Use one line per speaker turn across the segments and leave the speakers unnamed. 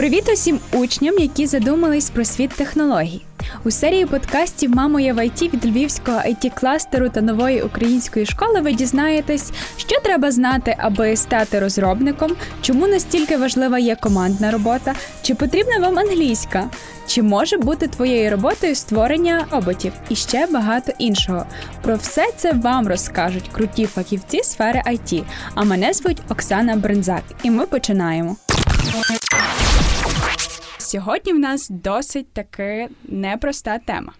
Привіт усім учням, які задумались про світ технологій. У серії подкастів Мамо я в ІТ від львівського it кластеру та нової української школи ви дізнаєтесь, що треба знати, аби стати розробником, чому настільки важлива є командна робота, чи потрібна вам англійська, чи може бути твоєю роботою створення роботів і ще багато іншого. Про все це вам розкажуть круті фахівці сфери IT. А мене звуть Оксана Брензак, і ми починаємо. Сьогодні в нас досить таки непроста тема.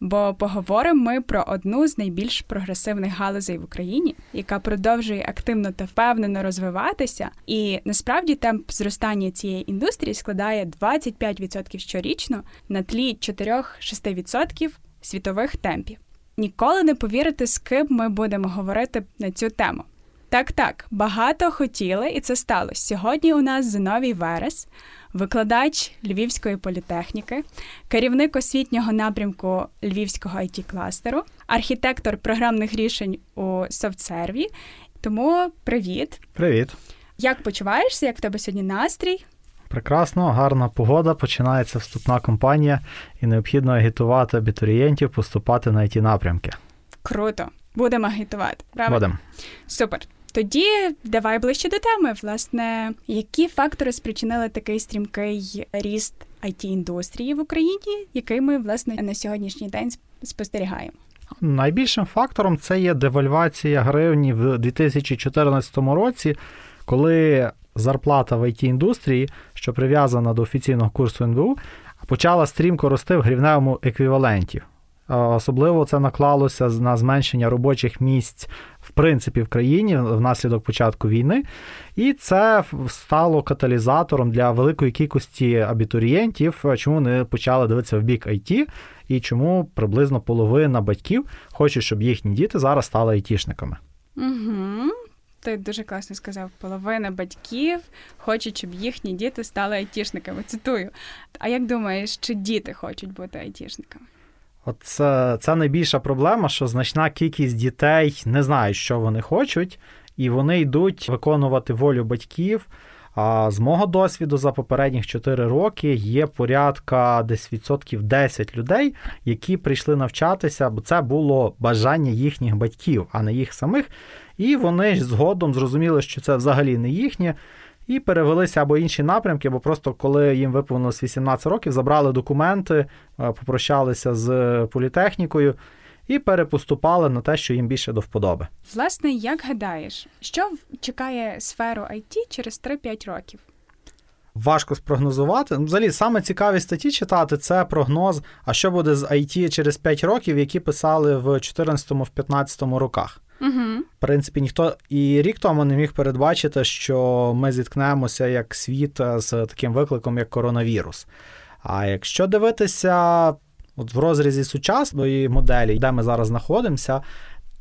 Бо поговоримо ми про одну з найбільш прогресивних галузей в Україні, яка продовжує активно та впевнено розвиватися. І насправді темп зростання цієї індустрії складає 25% щорічно на тлі 4-6% світових темпів. Ніколи не повірите, з ким ми будемо говорити на цю тему. Так, так, багато хотіли, і це сталося. Сьогодні у нас Зиновій Верес, викладач Львівської політехніки, керівник освітнього напрямку Львівського it кластеру, архітектор програмних рішень у софтсерві. Тому привіт.
Привіт.
Як почуваєшся? Як в тебе сьогодні настрій?
Прекрасно, гарна погода. Починається вступна кампанія, і необхідно агітувати абітурієнтів поступати на ті напрямки.
Круто, будемо агітувати. правда?
Будемо.
Супер. Тоді давай ближче до теми. Власне, які фактори спричинили такий стрімкий ріст it індустрії в Україні, який ми власне на сьогоднішній день спостерігаємо?
Найбільшим фактором це є девальвація гривні в 2014 році, коли зарплата в it індустрії, що прив'язана до офіційного курсу НБУ, почала стрімко рости в гривневому еквіваленті. Особливо це наклалося на зменшення робочих місць в принципі в країні внаслідок початку війни, і це стало каталізатором для великої кількості абітурієнтів, чому вони почали дивитися в бік IT, і чому приблизно половина батьків хочуть, щоб їхні діти зараз стали айтішниками.
Угу. Ти дуже класно сказав, половина батьків хочуть, щоб їхні діти стали айтішниками. Цитую. А як думаєш, чи діти хочуть бути айтішниками?
От це, це найбільша проблема, що значна кількість дітей не знають, що вони хочуть, і вони йдуть виконувати волю батьків. А з мого досвіду за попередніх 4 роки є порядка десь відсотків 10 людей, які прийшли навчатися, бо це було бажання їхніх батьків, а не їх самих. І вони згодом зрозуміли, що це взагалі не їхнє і перевелися або інші напрямки, або просто коли їм виповнилось 18 років, забрали документи, е, попрощалися з політехнікою і перепоступали на те, що їм більше до вподоби.
Власне, як гадаєш, що чекає сферу IT через 3-5 років?
Важко спрогнозувати. Ну, взагалі, саме цікаві статті читати це прогноз, а що буде з IT через 5 років, які писали в 2014-15 роках.
Угу.
В принципі, ніхто і рік тому не міг передбачити, що ми зіткнемося як світ з таким викликом, як коронавірус. А якщо дивитися от в розрізі сучасної моделі, де ми зараз знаходимося,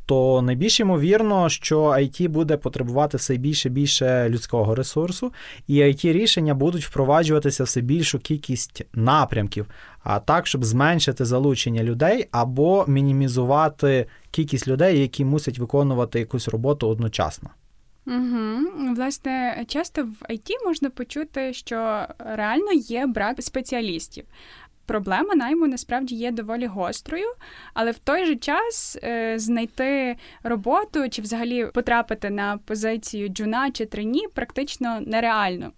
то найбільш ймовірно, що IT буде потребувати все більше більше людського ресурсу, і it рішення будуть впроваджуватися все більшу кількість напрямків, а так, щоб зменшити залучення людей або мінімізувати кількість людей, які мусять виконувати якусь роботу одночасно.
Угу. Власне, часто в IT можна почути, що реально є брак спеціалістів проблема найму насправді є доволі гострою, але в той же час е, знайти роботу чи взагалі потрапити на позицію джуна чи трині практично нереально.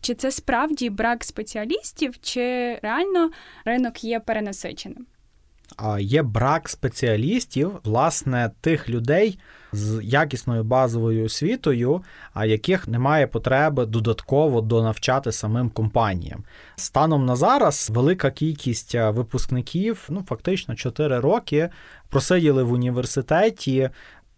Чи це справді брак спеціалістів, чи реально ринок є перенасиченим?
Є брак спеціалістів, власне, тих людей з якісною базовою освітою, а яких немає потреби додатково донавчати самим компаніям. Станом на зараз велика кількість випускників, ну фактично 4 роки, просиділи в університеті,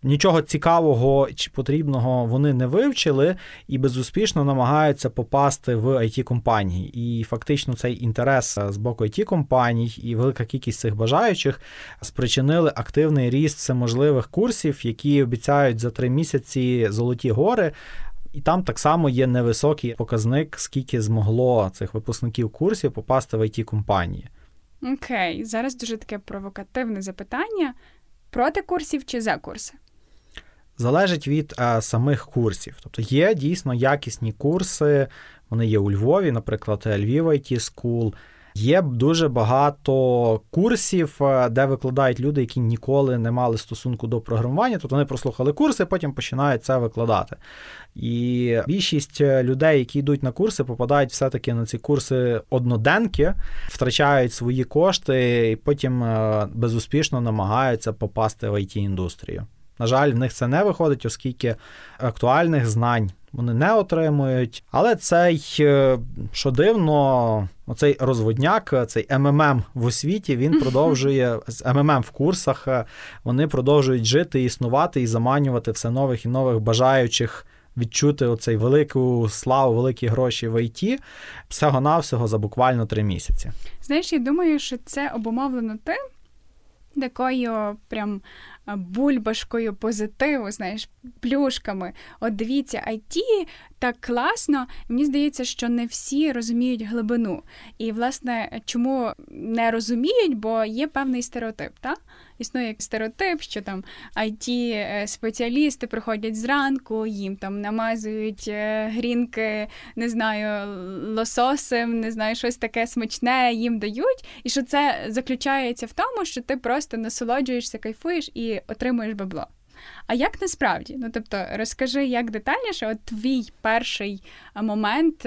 Нічого цікавого чи потрібного вони не вивчили і безуспішно намагаються попасти в it компанії. І фактично цей інтерес з боку it компаній і велика кількість цих бажаючих спричинили активний ріст всеможливих курсів, які обіцяють за три місяці золоті гори. І там так само є невисокий показник, скільки змогло цих випускників курсів попасти в it компанії.
Окей, зараз дуже таке провокативне запитання: проти курсів чи за курси?
Залежить від е, самих курсів. Тобто є дійсно якісні курси Вони є у Львові, наприклад, Львів IT School. Є дуже багато курсів, е, де викладають люди, які ніколи не мали стосунку до програмування. Тобто вони прослухали курси, потім починають це викладати. І більшість е, людей, які йдуть на курси, попадають все-таки на ці курси одноденки, втрачають свої кошти і потім е, безуспішно намагаються попасти в it індустрію На жаль, в них це не виходить, оскільки актуальних знань вони не отримують. Але цей, е, що дивно, оцей розводняк, цей МММ в освіті, він продовжує з МММ в курсах, вони продовжують жити, існувати і заманювати все нових і нових бажаючих відчути оцей велику славу, великі гроші в ІТ всього-навсього за буквально три місяці.
Знаєш, я думаю, що це обумовлено тим, такою прям бульбашкою позитиву, знаєш, плюшками. От дивіться, IT так класно. Мені здається, що не всі розуміють глибину. І, власне, чому не розуміють, бо є певний стереотип. так? Існує стереотип, що там it е, спеціалісти приходять зранку, їм там намазують е, грінки, не знаю, лососем, не знаю, щось таке смачне їм дають. І що це заключається в тому, що ти просто насолоджуєшся, кайфуєш і отримуєш бабло. А як насправді? Ну тобто, розкажи як детальніше, от твій перший момент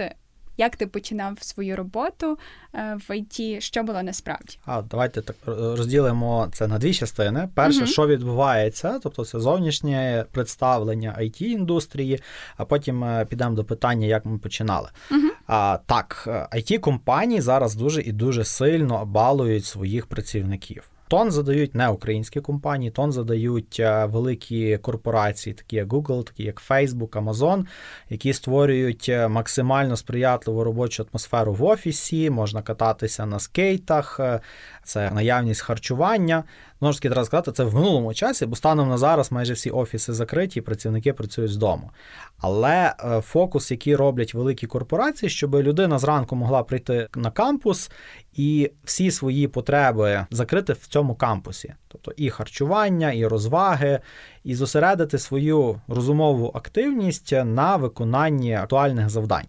як ти починав свою роботу е, в ІТ, що було насправді?
А давайте так розділимо це на дві частини. Перше, uh що відбувається, тобто це зовнішнє представлення it індустрії, а потім е, підемо до питання, як ми починали. uh А так, it е, компанії зараз дуже і дуже сильно балують своїх працівників. Тон задають не українські компанії, тон задають е, великі корпорації, такі як Google, такі як Facebook, Amazon, які створюють е, максимально сприятливу робочу атмосферу в офісі, можна кататися на скейтах, е, це наявність харчування. Ж таки, треба сказати, це в минулому часі, бо станом на зараз майже всі офіси закриті, працівники працюють з дому. Але е, фокус, який роблять великі корпорації, щоб людина зранку могла прийти на кампус і всі свої потреби закрити в цьому кампусі, тобто і харчування, і розваги, і зосередити свою розумову активність на виконанні актуальних завдань.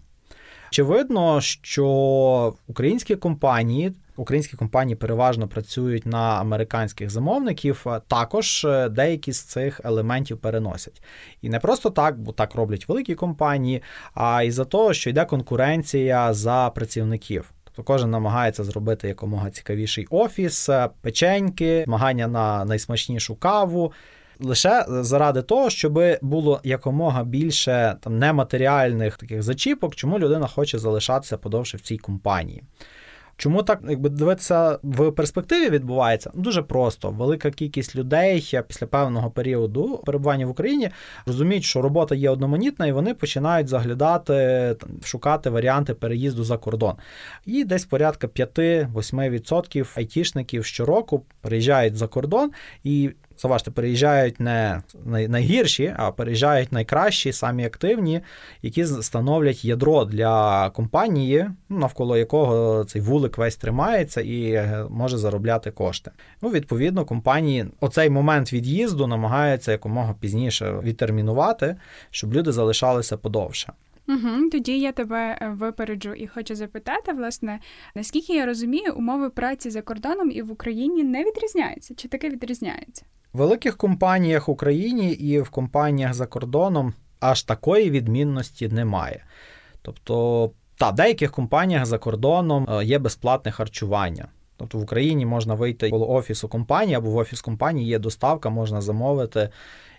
Очевидно, що українські компанії Українські компанії переважно працюють на американських замовників, також е, деякі з цих елементів переносять. І не просто так, бо так роблять великі компанії, а і за того, що йде конкуренція за працівників. Тобто кожен намагається зробити якомога цікавіший офіс, е, печеньки, змагання на найсмачнішу каву. Лише заради того, щоб було якомога більше там нематеріальних таких зачіпок, чому людина хоче залишатися подовше в цій компанії. Чому так, якби дивитися в перспективі відбувається? Дуже просто. Велика кількість людей після певного періоду перебування в Україні розуміють, що робота є одноманітна, і вони починають заглядати, шукати варіанти переїзду за кордон. І десь порядка 5-8% айтішників щороку приїжджають за кордон і Заважте, переїжджають не найгірші, а переїжджають найкращі, самі активні, які становлять ядро для компанії, ну, навколо якого цей вулик весь тримається і е, може заробляти кошти. Ну, Відповідно, компанії оцей момент від'їзду намагаються якомога пізніше відтермінувати, щоб люди залишалися подовше.
Угу, Тоді я тебе е, випереджу і хочу запитати, власне, наскільки я розумію, умови праці за кордоном і в Україні не відрізняються? Чи таке відрізняється?
В великих компаніях Україні і в компаніях за кордоном аж такої відмінності немає. Тобто, та, в деяких компаніях за кордоном е, є безплатне харчування. Тобто в Україні можна вийти коло офісу компанії або в офіс компанії є доставка, можна замовити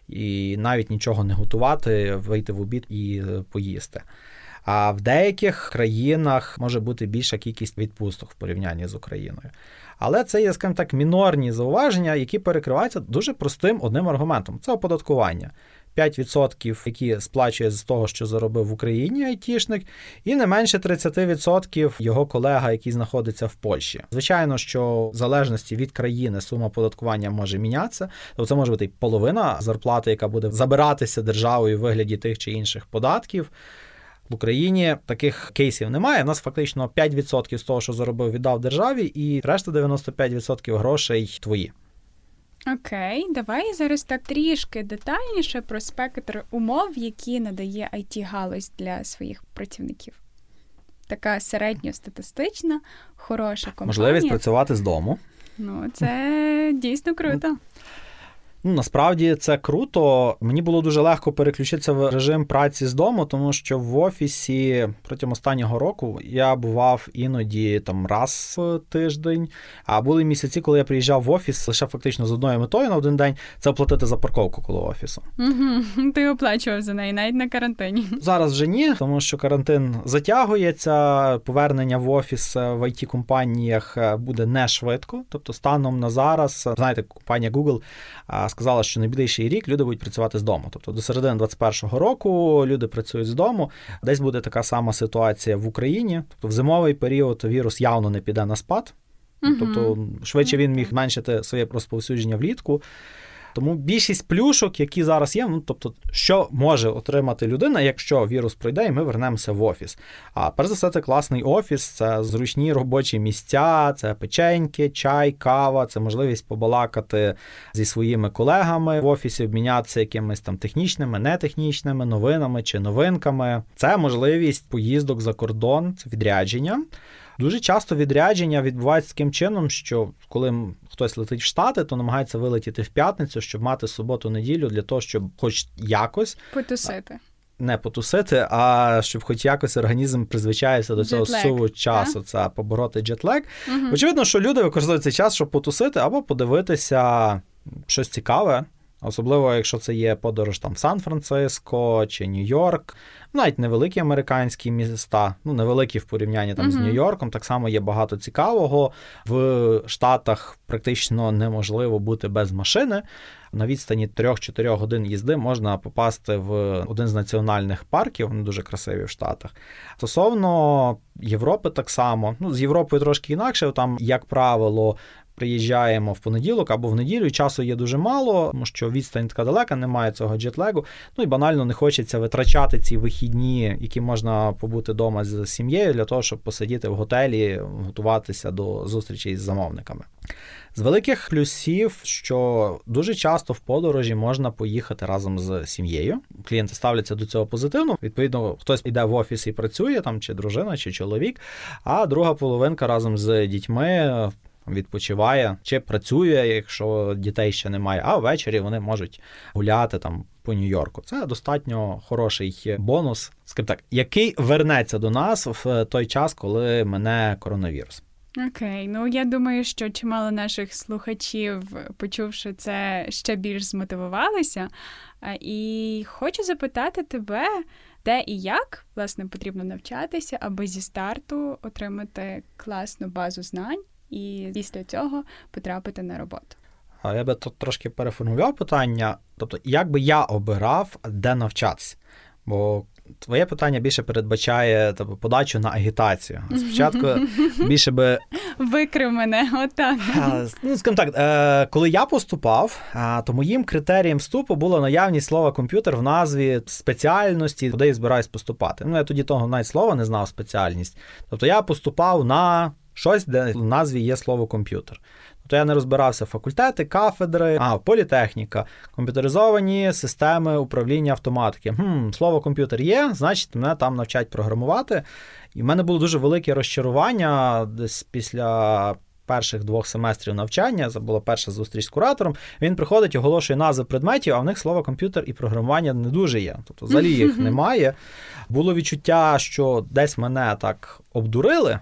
і навіть нічого не готувати, вийти в обід і е, поїсти. А в деяких країнах може бути більша кількість відпусток в порівнянні з Україною. Але це є, скажімо так, мінорні зауваження, які перекриваються дуже простим одним аргументом це оподаткування. 5%, які сплачує з того, що заробив в Україні айтішник, і не менше 30% його колега, який знаходиться в Польщі. Звичайно, що в залежності від країни сума оподаткування може мінятися, тобто це може бути половина зарплати, яка буде забиратися державою в вигляді тих чи інших податків. В Україні таких кейсів немає. У нас фактично 5% з того, що заробив, віддав державі, і решта 95% грошей твої.
Окей, давай зараз так трішки детальніше про спектр умов, які надає it галузь для своїх працівників. така середньостатистична, хороша компанія.
Можливість працювати з дому.
Ну, це дійсно круто.
Ну, насправді це круто. Мені було дуже легко переключитися в режим праці з дому, тому що в офісі протягом останнього року я бував іноді там раз в тиждень. А були місяці, коли я приїжджав в офіс лише фактично з одною метою на один день це оплатити за парковку коло офісу.
Угу. Ти оплачував за неї навіть на карантині.
Зараз вже ні, тому що карантин затягується. Повернення в офіс в it компаніях буде не швидко. Тобто, станом на зараз, знаєте, компанія Google сказала, що найближчий рік люди будуть працювати з дому. Тобто до середини 2021 року люди працюють з дому. Десь буде така сама ситуація в Україні. Тобто в зимовий період вірус явно не піде на спад. Тобто, швидше він міг зменшити своє розповсюдження влітку. Тому більшість плюшок, які зараз є, ну тобто, що може отримати людина, якщо вірус пройде, і ми вернемося в офіс. А перш за все, це класний офіс, це зручні робочі місця, це печеньки, чай, кава, це можливість побалакати зі своїми колегами в офісі, обмінятися якимись там технічними, нетехнічними новинами чи новинками. Це можливість поїздок за кордон, це відрядження. Дуже часто відрядження відбувається таким чином, що коли хтось летить в Штати, то намагається вилетіти в п'ятницю, щоб мати суботу-неділю для того, щоб хоч якось
потусити.
Не потусити, а щоб хоч якось організм призвичається до цього суву часу, це побороти джетлег. Угу. Очевидно, що люди використовують цей час, щоб потусити або подивитися щось цікаве. Особливо, якщо це є подорож там в Сан-Франциско чи Нью-Йорк, навіть невеликі американські міста, ну невеликі в порівнянні там uh-huh. з Нью-Йорком, так само є багато цікавого. В Штатах практично неможливо бути без машини. На відстані 3-4 годин їзди можна попасти в один з національних парків, вони дуже красиві в Штатах. Стосовно Європи, так само. Ну, з Європою трошки інакше, там, як правило, приїжджаємо в понеділок або в неділю, часу є дуже мало, тому що відстань така далека, немає цього джетлегу. Ну і банально не хочеться витрачати ці вихідні, які можна побути вдома з сім'єю, для того, щоб посидіти в готелі, готуватися до зустрічі з замовниками. З великих плюсів, що дуже часто в подорожі можна поїхати разом з сім'єю. Клієнти ставляться до цього позитивно. Відповідно, хтось йде в офіс і працює, там чи дружина, чи чоловік, а друга половинка разом з дітьми відпочиває чи працює, якщо дітей ще немає, а ввечері вони можуть гуляти там по Нью-Йорку. Це достатньо хороший бонус, скажімо так, який вернеться до нас в той час, коли мене коронавірус.
Окей, ну я думаю, що чимало наших слухачів, почувши це, ще більш змотивувалися. І хочу запитати тебе, де і як власне потрібно навчатися, аби зі старту отримати класну базу знань і після цього потрапити на роботу.
А я би тут трошки переформулював питання. Тобто, як би я обирав, де навчатися? Бо твоє питання більше передбачає тобто, подачу на агітацію. Спочатку більше би.
Викрив мене, отак.
Ну, скажімо так, е, коли я поступав, то моїм критерієм вступу було наявність слова комп'ютер в назві спеціальності, куди я збираюсь поступати. Ну, я тоді того навіть слова не знав спеціальність. Тобто я поступав на щось, де в назві є слово комп'ютер. Тобто я не розбирався факультети, кафедри, а політехніка, комп'ютеризовані системи управління автоматики. Хм, Слово комп'ютер є, значить, мене там навчать програмувати. І в мене було дуже велике розчарування десь після. Перших двох семестрів навчання, це була перша зустріч з куратором. Він приходить, оголошує назви предметів, а в них слово комп'ютер і програмування не дуже є. Тобто, взагалі їх немає. Було відчуття, що десь мене так обдурили.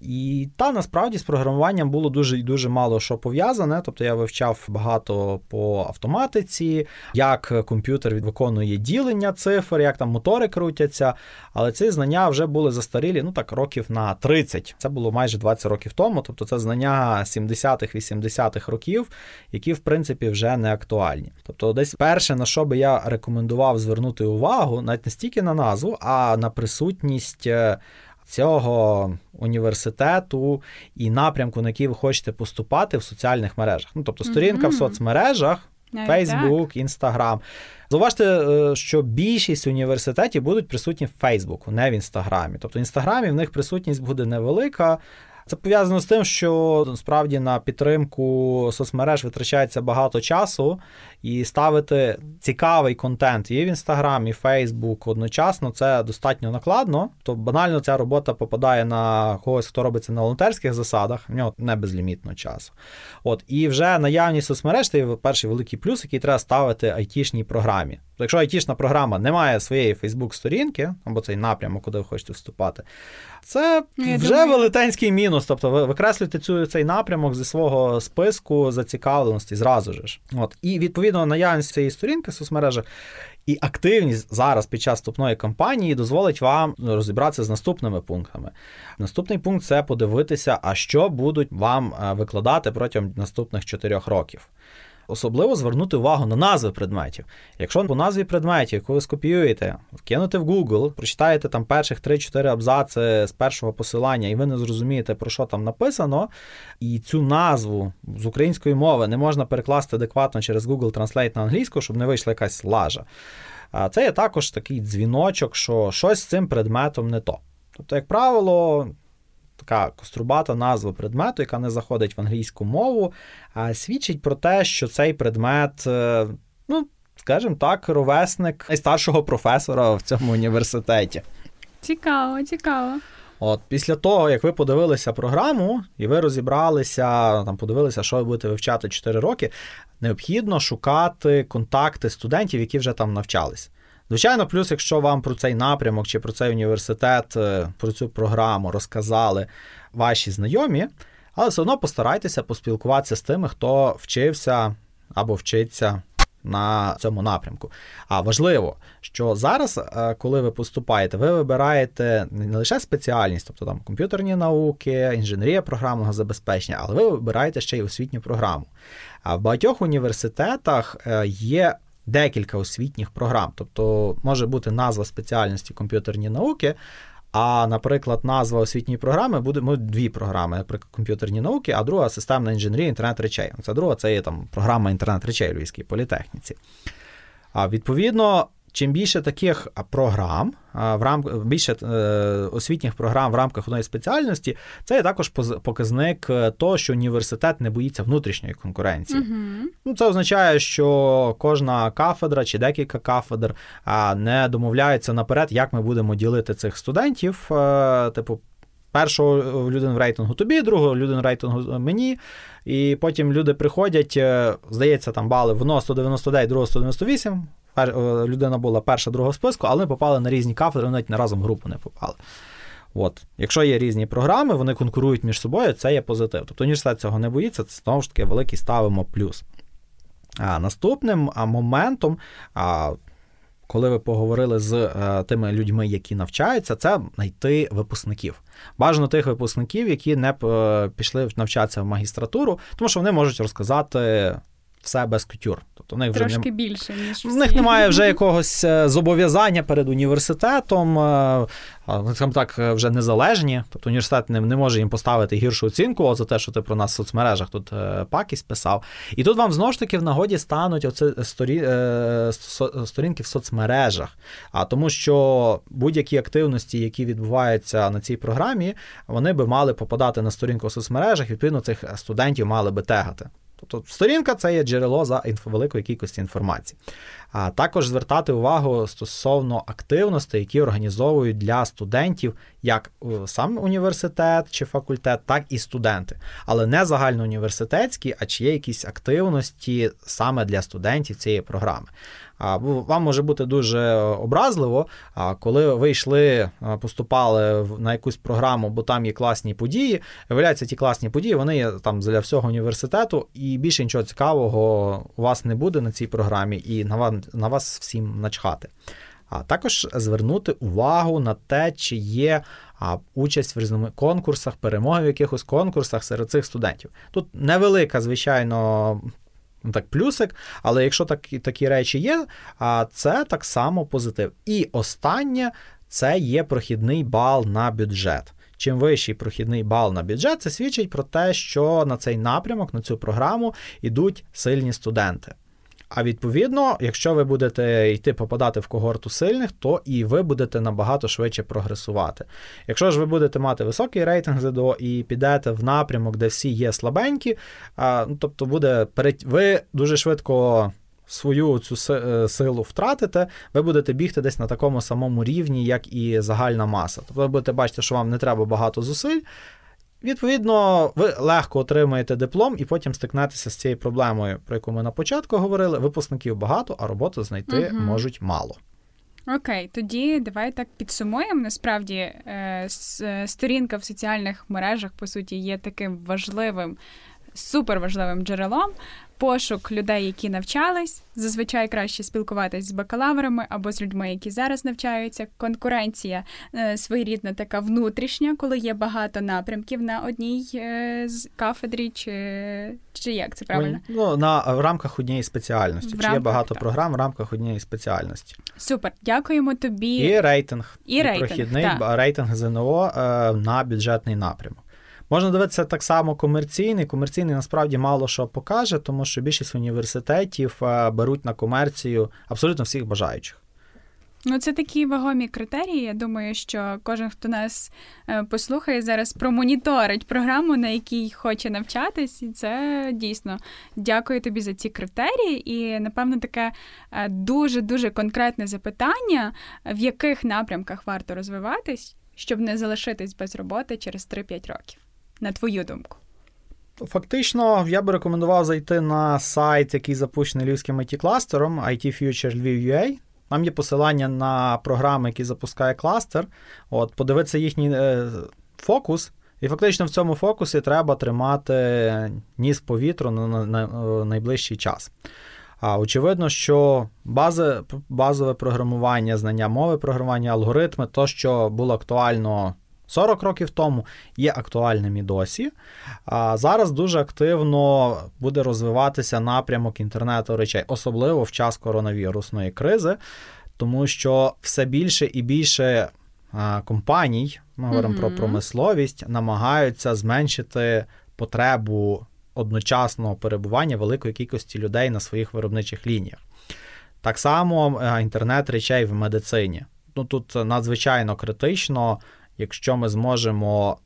І та насправді з програмуванням було дуже і дуже мало що пов'язане. Тобто я вивчав багато по автоматиці, як комп'ютер виконує ділення цифр, як там мотори крутяться. Але ці знання вже були застарілі, ну так, років на 30. Це було майже 20 років тому. Тобто це знання 70-х, 80-х років, які в принципі вже не актуальні. Тобто, десь перше, на що би я рекомендував звернути увагу, навіть не стільки на назву, а на присутність. Цього університету і напрямку, на який ви хочете поступати в соціальних мережах. Ну, тобто сторінка mm-hmm. в соцмережах, Facebook, Instagram. Зауважте, е, що більшість університетів будуть присутні в Фейсбуку, не в Інстаграмі. Тобто в Інстаграмі в них присутність буде невелика. Це пов'язано з тим, що справді на підтримку соцмереж витрачається багато часу, і ставити цікавий контент і в Інстаграм, і в Фейсбук одночасно це достатньо накладно. То банально ця робота попадає на когось, хто робиться на волонтерських засадах, в нього не безлімітно часу. От і вже наявність соцмереж це перший великий плюс, який треба ставити айтішній програмі. Якщо айтішна програма не має своєї Фейсбук-сторінки, або цей напрямок, куди ви хочете вступати, це Я вже думаю... велетенський мінус. Тобто ви викреслюєте цю цей напрямок зі свого списку зацікавленості зразу ж. От. І відповідно наявність цієї сторінки в соцмережах і активність зараз під час вступної кампанії дозволить вам розібратися з наступними пунктами. Наступний пункт це подивитися, а що будуть вам е, викладати протягом наступних чотирьох років особливо звернути увагу на назви предметів. Якщо по назві предметів, яку ви скопіюєте, вкинути в Google, прочитаєте там перших 3-4 абзаци з першого посилання, і ви не зрозумієте, про що там написано, і цю назву з української мови не можна перекласти адекватно через Google Translate на англійську, щоб не вийшла якась лажа. А Це є також такий дзвіночок, що щось з цим предметом не то. Тобто, як правило, така кострубата назва предмету, яка не заходить в англійську мову, свідчить про те, що цей предмет, е, ну, скажімо так, ровесник найстаршого професора в цьому університеті.
Цікаво, цікаво.
От після того, як ви подивилися програму, і ви розібралися, там подивилися, що ви будете вивчати 4 роки, необхідно шукати контакти студентів, які вже там навчались. Звичайно, плюс, якщо вам про цей напрямок чи про цей університет, е, про цю програму розказали ваші знайомі, але все одно постарайтеся поспілкуватися з тими, хто вчився або вчиться. На цьому напрямку. А важливо, що зараз, е, коли ви поступаєте, ви вибираєте не лише спеціальність, тобто там комп'ютерні науки, інженерія програмного забезпечення, але ви вибираєте ще й освітню програму. А в багатьох університетах е, є декілька освітніх програм. Тобто може бути назва спеціальності комп'ютерні науки. А, наприклад, назва освітньої програми буде ну, дві програми, наприклад, комп'ютерні науки, а друга системна інженерія інтернет речей. Це друга це є там програма інтернет речей Львівській політехніці. А відповідно, Чим більше таких програм, в рам... більше е, освітніх програм в рамках одної спеціальності, це є також показник е, того, що університет не боїться внутрішньої конкуренції. Ну, Це означає, що кожна кафедра чи декілька кафедр не домовляються наперед, як ми будемо ділити цих студентів. Е, типу, першого людину в рейтингу тобі, другого людину в рейтингу мені. І потім люди приходять, здається, там бали в 199, другого 198. Е, людина була перша, друга в списку, але ми попали на різні кафедри, навіть не разом групу не попали. От. Якщо є різні програми, вони конкурують між собою, це є позитив. Тобто університет цього не боїться, це знову ж таки великий ставимо плюс. А Наступним моментом, коли ви поговорили з е, тими людьми, які навчаються, це знайти випускників. Бажано тих випускників, які не е, пішли навчатися в магістратуру, тому що вони можуть розказати все без кутюр.
Тобто в них вже Трошки більше, ніж.
В них немає вже якогось е, зобов'язання перед університетом, е, скажімо так, е, вже незалежні. Тобто університет не, не може їм поставити гіршу оцінку за те, що ти про нас в соцмережах тут пакість писав. І тут вам знову ж таки в нагоді стануть оце сторі... сторінки в соцмережах. А тому що будь-які активності, які відбуваються на цій програмі, вони би мали попадати на сторінку в соцмережах, відповідно, цих студентів мали би тегати. Тобто сторінка це є джерело за великої кількості інформації. А також звертати увагу стосовно активностей, які організовують для студентів як е, сам університет чи факультет, так і студенти. Але не загальноуніверситетські, а чи є якісь активності саме для студентів цієї програми. Вам може бути дуже образливо, коли ви йшли, поступали на якусь програму, бо там є класні події. Виявляється, ті класні події, вони є там для всього університету, і більше нічого цікавого у вас не буде на цій програмі, і на вас, на вас всім начхати. А також звернути увагу на те, чи є а, участь в різноманітних конкурсах, перемоги в якихось конкурсах серед цих студентів. Тут невелика, звичайно, так, плюсик, але якщо такі такі речі є, а це так само позитив. І останнє це є прохідний бал на бюджет. Чим вищий прохідний бал на бюджет, це свідчить про те, що на цей напрямок, на цю програму йдуть сильні студенти. А відповідно, якщо ви будете йти попадати в когорту сильних, то і ви будете набагато швидше прогресувати. Якщо ж ви будете мати високий рейтинг ЗДО і підете в напрямок, де всі є слабенькі, ну, тобто буде ви дуже швидко. Свою цю е, силу втратите, ви будете бігти десь на такому самому рівні, як і загальна маса. Тобто ви будете бачити, що вам не треба багато зусиль, Відповідно, ви легко отримаєте диплом і потім стикнетеся з цією проблемою, про яку ми на початку говорили. Випускників багато, а роботу знайти угу. можуть мало.
Окей, тоді давай так підсумуємо. Насправді, е, сторінка в соціальних мережах, по суті, є таким важливим, суперважливим джерелом пошук людей, які навчались. Зазвичай краще спілкуватись з бакалаврами або з людьми, які зараз навчаються. Конкуренція е, своєрідна така внутрішня, коли є багато напрямків на одній е, з кафедрі, чи чи як це правильно?
Ну на в рамках однієї спеціальності. В чи рамках, є багато так. програм в рамках однієї спеціальності?
Супер, дякуємо тобі.
І рейтинг,
і, і рейтинг,
прохідний так. рейтинг ЗНО е, на бюджетний напрямок. Можна дивитися так само комерційний. Комерційний насправді мало що покаже, тому що більшість університетів е, беруть на комерцію абсолютно всіх бажаючих.
Ну, це такі вагомі критерії. Я думаю, що кожен, хто нас е, послухає, зараз промоніторить програму, на якій хоче навчатись, і це дійсно дякую тобі за ці критерії. І, напевно, таке дуже дуже конкретне запитання, в яких напрямках варто розвиватись, щоб не залишитись без роботи через 3-5 років на твою думку?
Фактично, я би рекомендував зайти на сайт, який запущений львівським it кластером IT Future Lviv.ua. Там є посилання на програми, які запускає кластер. От, Подивитися їхній е, фокус. І фактично в цьому фокусі треба тримати ніс повітру на, на, на, на найближчий час. А очевидно, що бази, базове програмування, знання мови програмування, алгоритми, то, що було актуально 40 років тому є актуальним і досі. А зараз дуже активно буде розвиватися напрямок інтернету речей, особливо в час коронавірусної кризи, тому що все більше і більше компаній, ми говоримо mm-hmm. про промисловість, намагаються зменшити потребу одночасного перебування великої кількості людей на своїх виробничих лініях. Так само інтернет речей в медицині. Ну тут надзвичайно критично якщо ми зможемо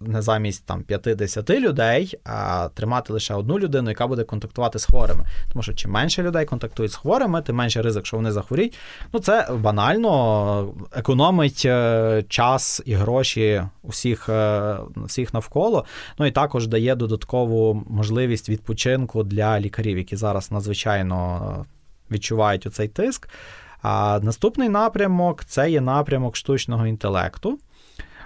не замість там 50 людей, а тримати лише одну людину, яка буде контактувати з хворими. Тому що чим менше людей контактують з хворими, тим менше ризик, що вони захворіють. Ну це банально економить е, час і гроші усіх, е, всіх навколо. Ну і також дає додаткову можливість відпочинку для лікарів, які зараз надзвичайно відчувають оцей тиск. А наступний напрямок це є напрямок штучного інтелекту.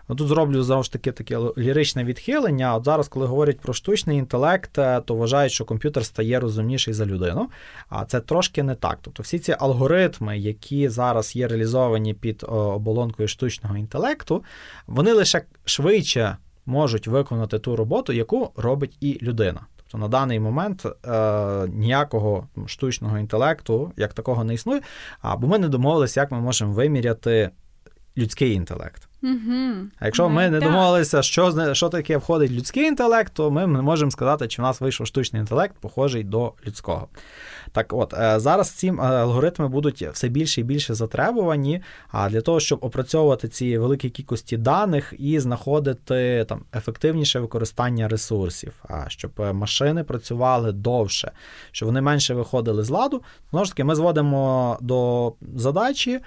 Тут зроблю знову ж таки таке ліричне відхилення. От зараз, коли говорять про штучний інтелект, е, то вважають, що комп'ютер стає розумніший за людину. А це трошки не так. Тобто всі ці алгоритми, які зараз є реалізовані під оболонкою штучного інтелекту, вони лише швидше можуть виконати ту роботу, яку робить і людина. Тобто на даний момент е, ніякого штучного інтелекту як такого не існує, або ми не домовилися, як ми можемо виміряти людський інтелект.
Угу.
А якщо ми не домовилися, що що таке входить людський інтелект, то ми не можемо сказати, чи в нас вийшов штучний інтелект, похожий до людського. Так от, е, зараз ці алгоритми будуть все більше і більше затребувані, а для того, щоб опрацьовувати ці великі кількості даних і знаходити там ефективніше використання ресурсів, а щоб е, машини працювали довше, щоб вони менше виходили з ладу. Знову ж таки, ми зводимо до задачі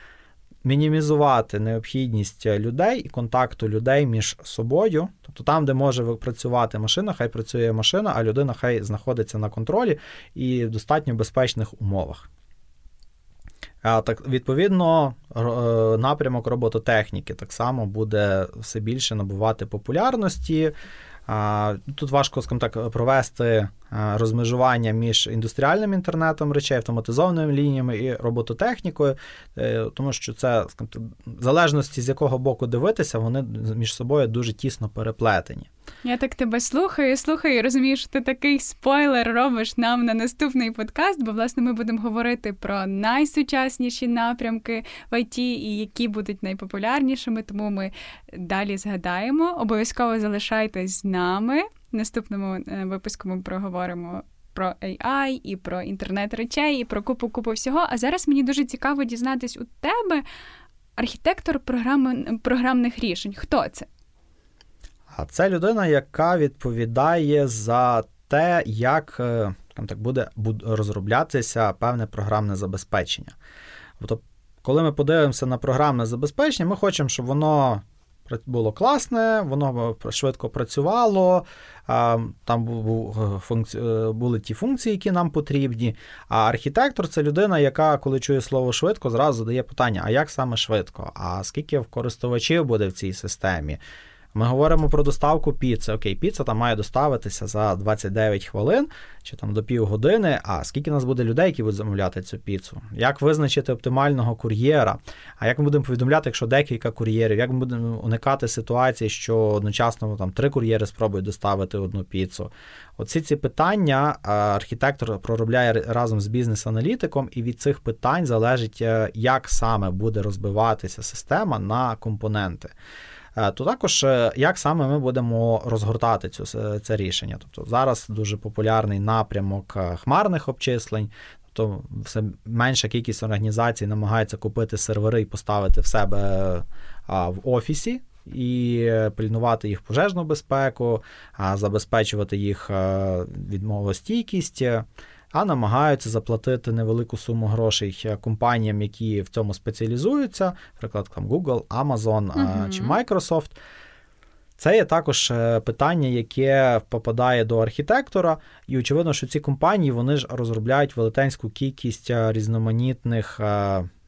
мінімізувати необхідність людей і контакту людей між собою. Тобто там, де може працювати машина, хай працює машина, а людина хай знаходиться на контролі і в достатньо безпечних умовах. Так, Відповідно, е, напрямок робототехніки так само буде все більше набувати популярності. Тут важко скажімо так, провести розмежування між індустріальним інтернетом речей, автоматизованими лініями і робототехнікою, е, тому що це в залежності з якого боку дивитися, вони між собою дуже тісно переплетені.
Я так тебе слухаю, слухаю, і розумію, що ти такий спойлер робиш нам на наступний подкаст, бо власне ми будемо говорити про найсучасніші напрямки в ІТ і які будуть найпопулярнішими. Тому ми далі згадаємо. Обов'язково залишайтесь з нами. Наступному е, випуску ми проговоримо про AI, і про інтернет речей, і про купу купу всього. А зараз мені дуже цікаво дізнатись у тебе архітектор програми, програмних рішень. Хто це?
А це людина, яка відповідає за те, як е, так буде розроблятися певне програмне забезпечення. Тобто, коли ми подивимося на програмне забезпечення, ми хочемо, щоб воно було класне, воно швидко працювало, там був е, були ті функції, які нам потрібні. А архітектор це людина, яка, коли чує слово швидко, зразу задає питання: а як саме швидко? А скільки користувачів буде в цій системі? Ми говоримо про доставку піци. Окей, піца там має доставитися за 29 хвилин чи там до півгодини. А скільки нас буде людей, які будуть замовляти цю піцу? Як визначити оптимального кур'єра? А як ми будемо повідомляти, якщо декілька кур'єрів? Як ми будемо уникати ситуації, що одночасно там три кур'єри спробують доставити одну піцу? Оці ці питання архітектор проробляє разом з бізнес-аналітиком, і від цих питань залежить, е, як саме буде розбиватися система на компоненти. Е, то також е, як саме ми будемо розгортати цю це рішення. Тобто зараз дуже популярний напрямок е, хмарних обчислень. Тобто все менша кількість організацій намагається купити сервери і поставити в себе в офісі. І пильнувати їх пожежну безпеку, забезпечувати їх відмовостійкість а намагаються заплатити невелику суму грошей е, компаніям, які в цьому спеціалізуються, наприклад, там Google, Amazon uh чи Microsoft. Це є також е, питання, яке попадає до архітектора, і очевидно, що ці компанії вони ж розробляють велетенську кількість різноманітних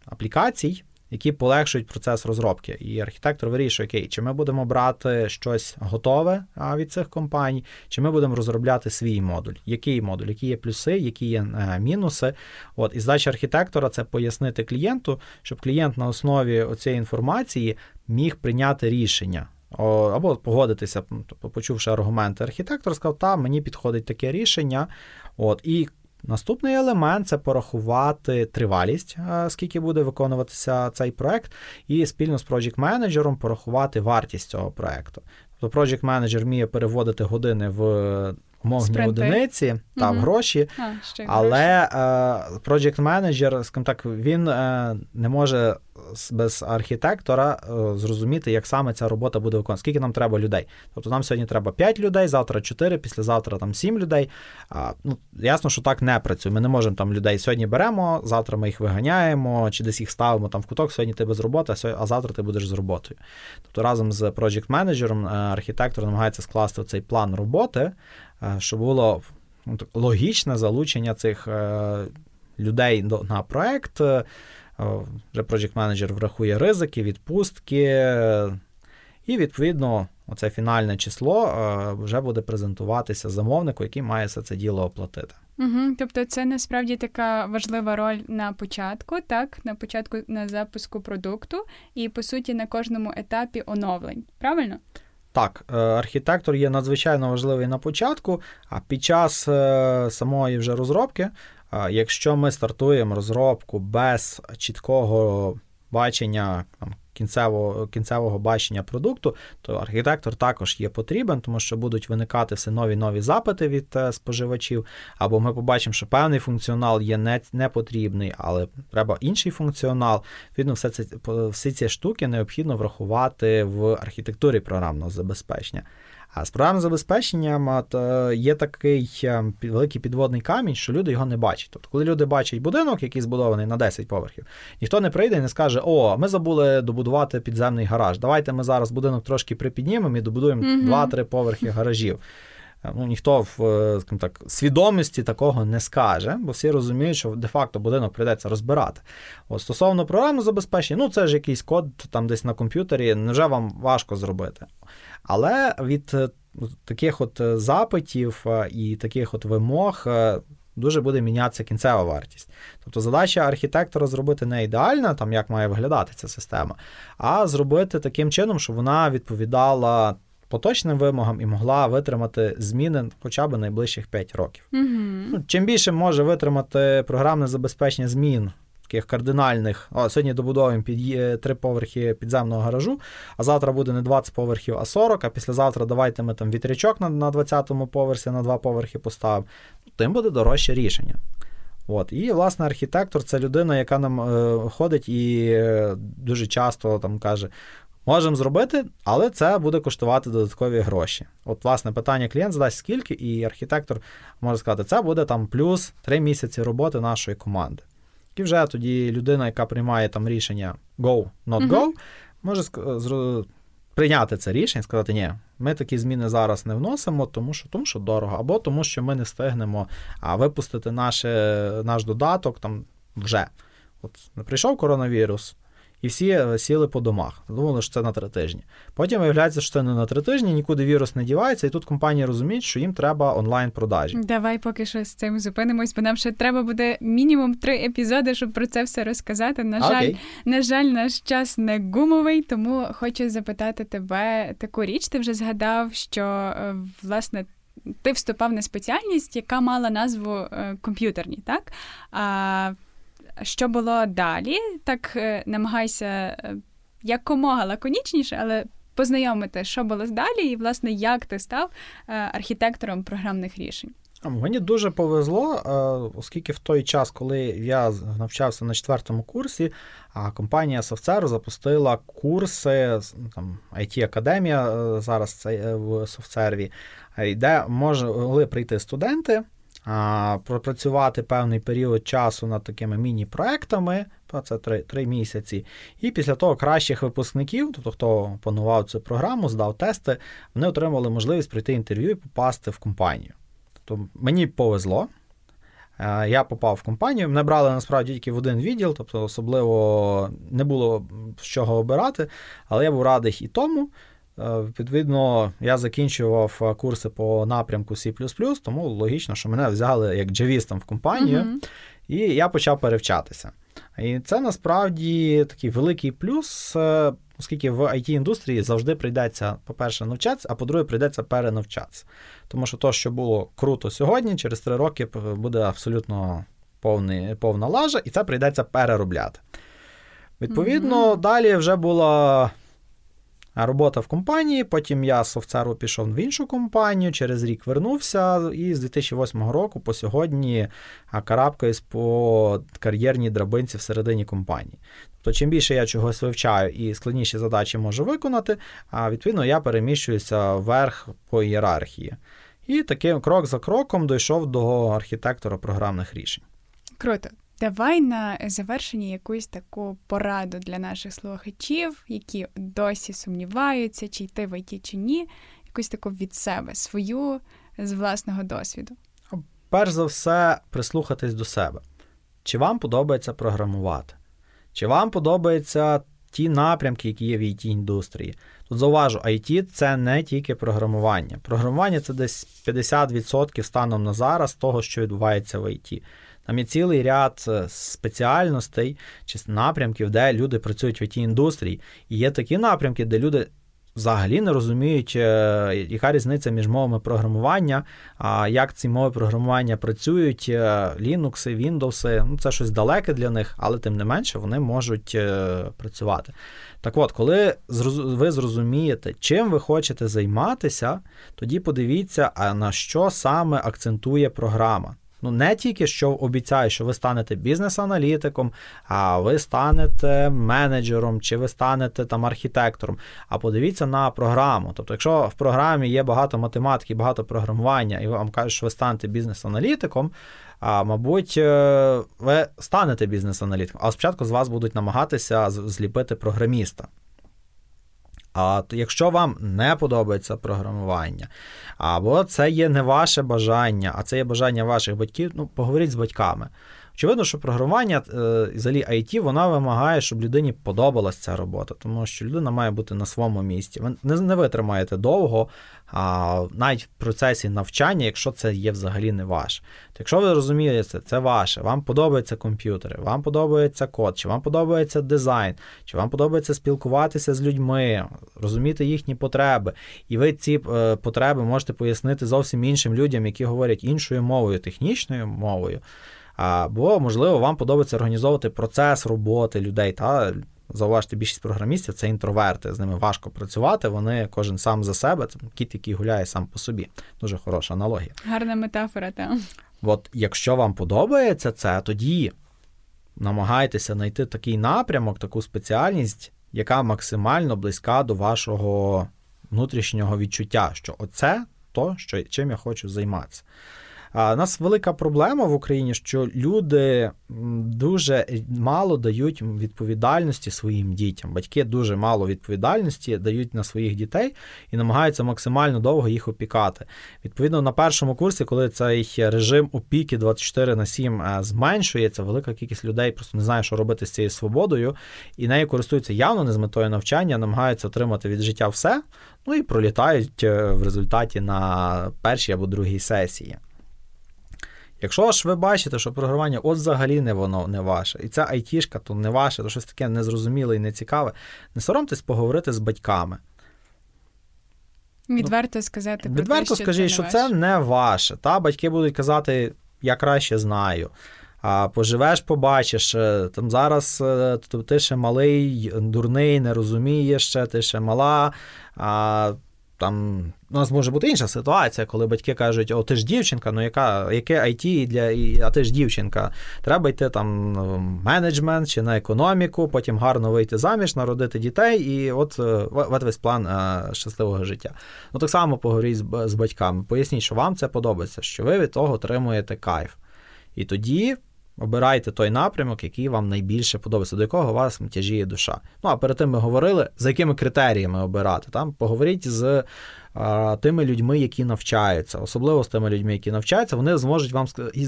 аплікацій, які полегшують процес розробки. І архітектор вирішує, окей, чи ми будемо брати щось готове від цих компаній, чи ми будемо розробляти свій модуль. Який модуль, які є плюси, які є е, мінуси. От І задача архітектора це пояснити клієнту, щоб клієнт на основі цієї інформації міг прийняти рішення. Або погодитися, тобто, почувши аргументи, архітектор сказав, та мені підходить таке рішення. От, І Наступний елемент це порахувати тривалість, е, скільки буде виконуватися цей проект, і спільно з project менеджером порахувати вартість цього проекту. Тобто project менеджер вміє переводити години в умовні одиниці та в гроші, а, але е, project менеджер, скажімо так, він е, не може без архітектора е, зрозуміти, як саме ця робота буде виконана. Скільки нам треба людей? Тобто нам сьогодні треба 5 людей, завтра 4, післязавтра там 7 людей. Ну, Ясно, що так не працює. Ми не можемо там людей сьогодні беремо, завтра ми їх виганяємо, чи десь їх ставимо там в куток, сьогодні ти без роботи, а завтра ти будеш з роботою. Тобто разом з project менеджером архітектор намагається скласти цей план роботи, е, щоб було ну, логічне залучення цих е, людей на проект. Вже Project Manager врахує ризики, відпустки, і, відповідно, оце фінальне число вже буде презентуватися замовнику, який має все це діло оплатити.
Угу, Тобто, це насправді така важлива роль на початку, так, на початку на запуску продукту, і по суті на кожному етапі оновлень. Правильно?
Так, е, архітектор є надзвичайно важливий на початку, а під час е, самої вже розробки Якщо ми стартуємо розробку без чіткого бачення там, кінцевого кінцевого бачення продукту, то архітектор також є потрібен, тому що будуть виникати все нові нові запити від е, споживачів, або ми побачимо, що певний функціонал є не, не потрібний, але треба інший функціонал. Відно, все це всі ці штуки необхідно врахувати в архітектурі програмного забезпечення. А з програмним забезпеченням от, е, є такий е, великий підводний камінь, що люди його не бачать. Тобто, коли люди бачать будинок, який збудований на 10 поверхів, ніхто не прийде і не скаже: О, ми забули добудувати підземний гараж. Давайте ми зараз будинок трошки припіднімемо і добудуємо mm 2-3 поверхи гаражів. Е, ну, Ніхто в скажімо так, свідомості такого не скаже, бо всі розуміють, що де-факто будинок прийдеться розбирати. От Стосовно програмного забезпечення, ну це ж якийсь код там десь на комп'ютері, невже вам важко зробити? Але від е, таких от е, запитів е, і таких от вимог. Дуже буде мінятися кінцева вартість. Тобто задача архітектора зробити не ідеальна, там як має виглядати ця система, а зробити таким чином, щоб вона відповідала поточним вимогам і могла витримати зміни хоча б найближчих 5 років.
Mm-hmm.
Ну, Чим більше може витримати програмне забезпечення змін таких кардинальних. О, сьогодні добудовуємо під три поверхи підземного гаражу, а завтра буде не 20 поверхів, а 40, а післязавтра давайте ми там вітрячок на на 20-му поверсі на два поверхи поставимо. Тим буде дорожче рішення. От. І, власне, архітектор це людина, яка нам е, ходить і е, дуже часто там каже: можемо зробити, але це буде коштувати додаткові гроші. От, власне, питання клієнт задасть скільки, і архітектор може сказати, це буде там плюс 3 місяці роботи нашої команди. І вже тоді людина, яка приймає там рішення go, not go, uh може прийняти це рішення і сказати, ні, ми такі зміни зараз не вносимо, тому що тому що дорого, або тому, що ми не встигнемо а, випустити наше, наш додаток там вже. От прийшов коронавірус, і всі е, сіли по домах. Думали, що це на три тижні. Потім виявляється, що це не на три тижні, нікуди вірус не дівається, і тут компанії розуміють, що їм треба онлайн-продажі.
Давай поки що з цим зупинимось, бо нам ще треба буде мінімум три епізоди, щоб про це все розказати. На жаль, Окей. на жаль, наш час не гумовий, тому хочу запитати тебе таку річ. Ти вже згадав, що е, власне. Ти вступав на спеціальність, яка мала назву е, комп'ютерні, так? А що було далі? Так е, намагайся е, якомога лаконічніше, але познайомити, що було далі, і, власне, як ти став е, архітектором програмних рішень.
Мені дуже повезло, оскільки в той час, коли я навчався на четвертому курсі, компанія Софтсеру запустила курси, там it академія зараз це в софтсерві, де могли прийти студенти пропрацювати певний період часу над такими міні-проектами, це три, три місяці. І після того кращих випускників, тобто хто опанував цю програму, здав тести, вони отримали можливість пройти інтерв'ю і попасти в компанію. Тобто мені повезло. Я попав в компанію, мене брали насправді тільки в один відділ, тобто особливо не було з чого обирати, але я був радий і тому. Е, відповідно, я закінчував е, курси по напрямку C, тому логічно, що мене взяли як джавістом в компанію, uh-huh. і я почав перевчатися. І це насправді такий великий плюс, е, оскільки в it індустрії завжди прийдеться, по-перше, навчатися, а по-друге, прийдеться перенавчатися. Тому що то, що було круто сьогодні, через три роки буде абсолютно повний, повна лажа, і це прийдеться переробляти. Відповідно, uh-huh. далі вже була робота в компанії. Потім я з софтсеру пішов в іншу компанію, через рік вернувся, і з 2008 року по сьогодні карабкаюсь по кар'єрній драбинці всередині компанії. Тобто, чим більше я чогось вивчаю і складніші задачі можу виконати, а відповідно я переміщуюся вверх по ієрархії. І таким крок за кроком дійшов до архітектора програмних рішень.
Круто. Давай на завершення якусь таку пораду для наших слухачів, які досі сумніваються, чи йти в ІТ, чи ні, якусь таку від себе, свою з власного досвіду.
Перш за все, прислухатись до себе. Чи вам подобається програмувати? Чи вам подобаються ті напрямки, які є в it індустрії? Тут зауважу, IT це не тільки програмування. Програмування це десь 50% станом на зараз того, що відбувається в IT. Там є цілий ряд е, спеціальностей чи напрямків, де люди працюють в it індустрії. І є такі напрямки, де люди. Взагалі не розуміють, е, яка різниця між мовами програмування, а як ці мови програмування працюють, е, Linux, Windows, ну це щось далеке для них, але тим не менше вони можуть працювати. Так от, коли ви зрозумієте, чим ви хочете займатися, тоді подивіться, на що саме акцентує програма. Ну, не тільки що обіцяє, що ви станете бізнес-аналітиком, а ви станете менеджером, чи ви станете там архітектором. А подивіться на програму. Тобто, якщо в програмі є багато математики, багато програмування, і вам кажуть, що ви станете бізнес-аналітиком, а мабуть, е, ви станете бізнес-аналітиком, а спочатку з вас будуть намагатися зліпити програміста. А якщо вам не подобається програмування, або це є не ваше бажання, а це є бажання ваших батьків, ну поговоріть з батьками. Очевидно, що програмування, е, взагалі IT, вона вимагає, щоб людині подобалася ця робота, тому що людина має бути на своєму місці. Ви не, не витримаєте довго, а навіть в процесі навчання, якщо це є взагалі не ваше. То якщо ви розумієте, це ваше, вам подобаються комп'ютери, вам подобається код, чи вам подобається дизайн, чи вам подобається спілкуватися з людьми, розуміти їхні потреби, і ви ці е, потреби можете пояснити зовсім іншим людям, які говорять іншою мовою, технічною мовою Або, можливо, вам подобається організовувати процес роботи людей. Та Зауважте, більшість програмістів це інтроверти, з ними важко працювати. Вони кожен сам за себе, це кіт, який гуляє сам по собі. Дуже хороша аналогія.
Гарна метафора, так.
От якщо вам подобається це, тоді намагайтеся знайти такий напрямок, таку спеціальність, яка максимально близька до вашого внутрішнього відчуття, що оце то, що чим я хочу займатися. У нас велика проблема в Україні, що люди дуже мало дають відповідальності своїм дітям. Батьки дуже мало відповідальності дають на своїх дітей і намагаються максимально довго їх опікати. Відповідно, на першому курсі, коли цей режим опіки 24 на 7 е, зменшується, велика кількість людей просто не знає, що робити з цією свободою, і нею користуються явно не з метою навчання, намагаються отримати від життя все, ну і пролітають е, в результаті на першій або другій сесії. Якщо ж ви бачите, що програмування от взагалі не воно не ваше, і ця айтішка то не ваше, то щось таке незрозуміле і нецікаве, не соромтесь поговорити з батьками.
Відверто сказати, про
відверто
те, що
скажіть,
це
що
не
це не ваше. Та батьки будуть казати, я краще знаю. А поживеш, побачиш. Е, там зараз е, ти ще малий, дурний, не розумієш ще, ти ще мала. А там у нас може бути інша ситуація, коли батьки кажуть, о, ти ж дівчинка, ну яка, яке IT для, а ти ж дівчинка. Треба йти там в менеджмент чи на економіку, потім гарно вийти заміж, народити дітей, і от е, весь план е, щасливого життя. Ну так само поговоріть з, з батьками. Поясніть, що вам це подобається, що ви від того отримуєте кайф. І тоді Обирайте той напрямок, який вам найбільше подобається, до якого вас тяжіє душа. Ну а перед тим ми говорили, за якими критеріями обирати. Там поговоріть з а, тими людьми, які навчаються, особливо з тими людьми, які навчаються, вони зможуть вам і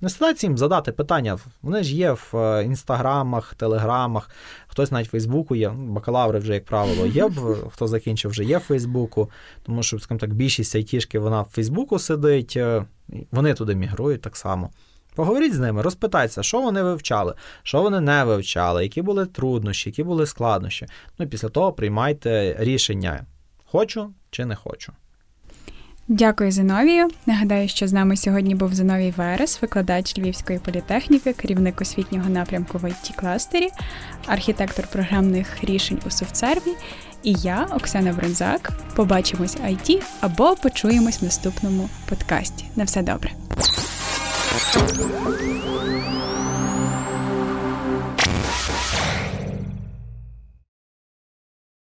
не стати їм задати питання. Вони ж є в е, інстаграмах, телеграмах, хтось навіть в Фейсбуку є. Ну, бакалаври вже, як правило, є. Хто закінчив, вже є в Фейсбуку, тому що, скажімо так, більшість айтішки вона в Фейсбуку сидить, е, вони туди мігрують так само. Поговоріть з ними, розпитайтеся, що вони вивчали, що вони не вивчали, які були труднощі, які були складнощі. Ну і після того приймайте рішення: хочу чи не хочу.
Дякую Зиновію. Нагадаю, що з нами сьогодні був Зиновій Верес, викладач Львівської політехніки, керівник освітнього напрямку в it кластері, архітектор програмних рішень у Софтсерві. І я, Оксана Бронзак. Побачимось IT або почуємось в наступному подкасті. На все добре.
Thank you.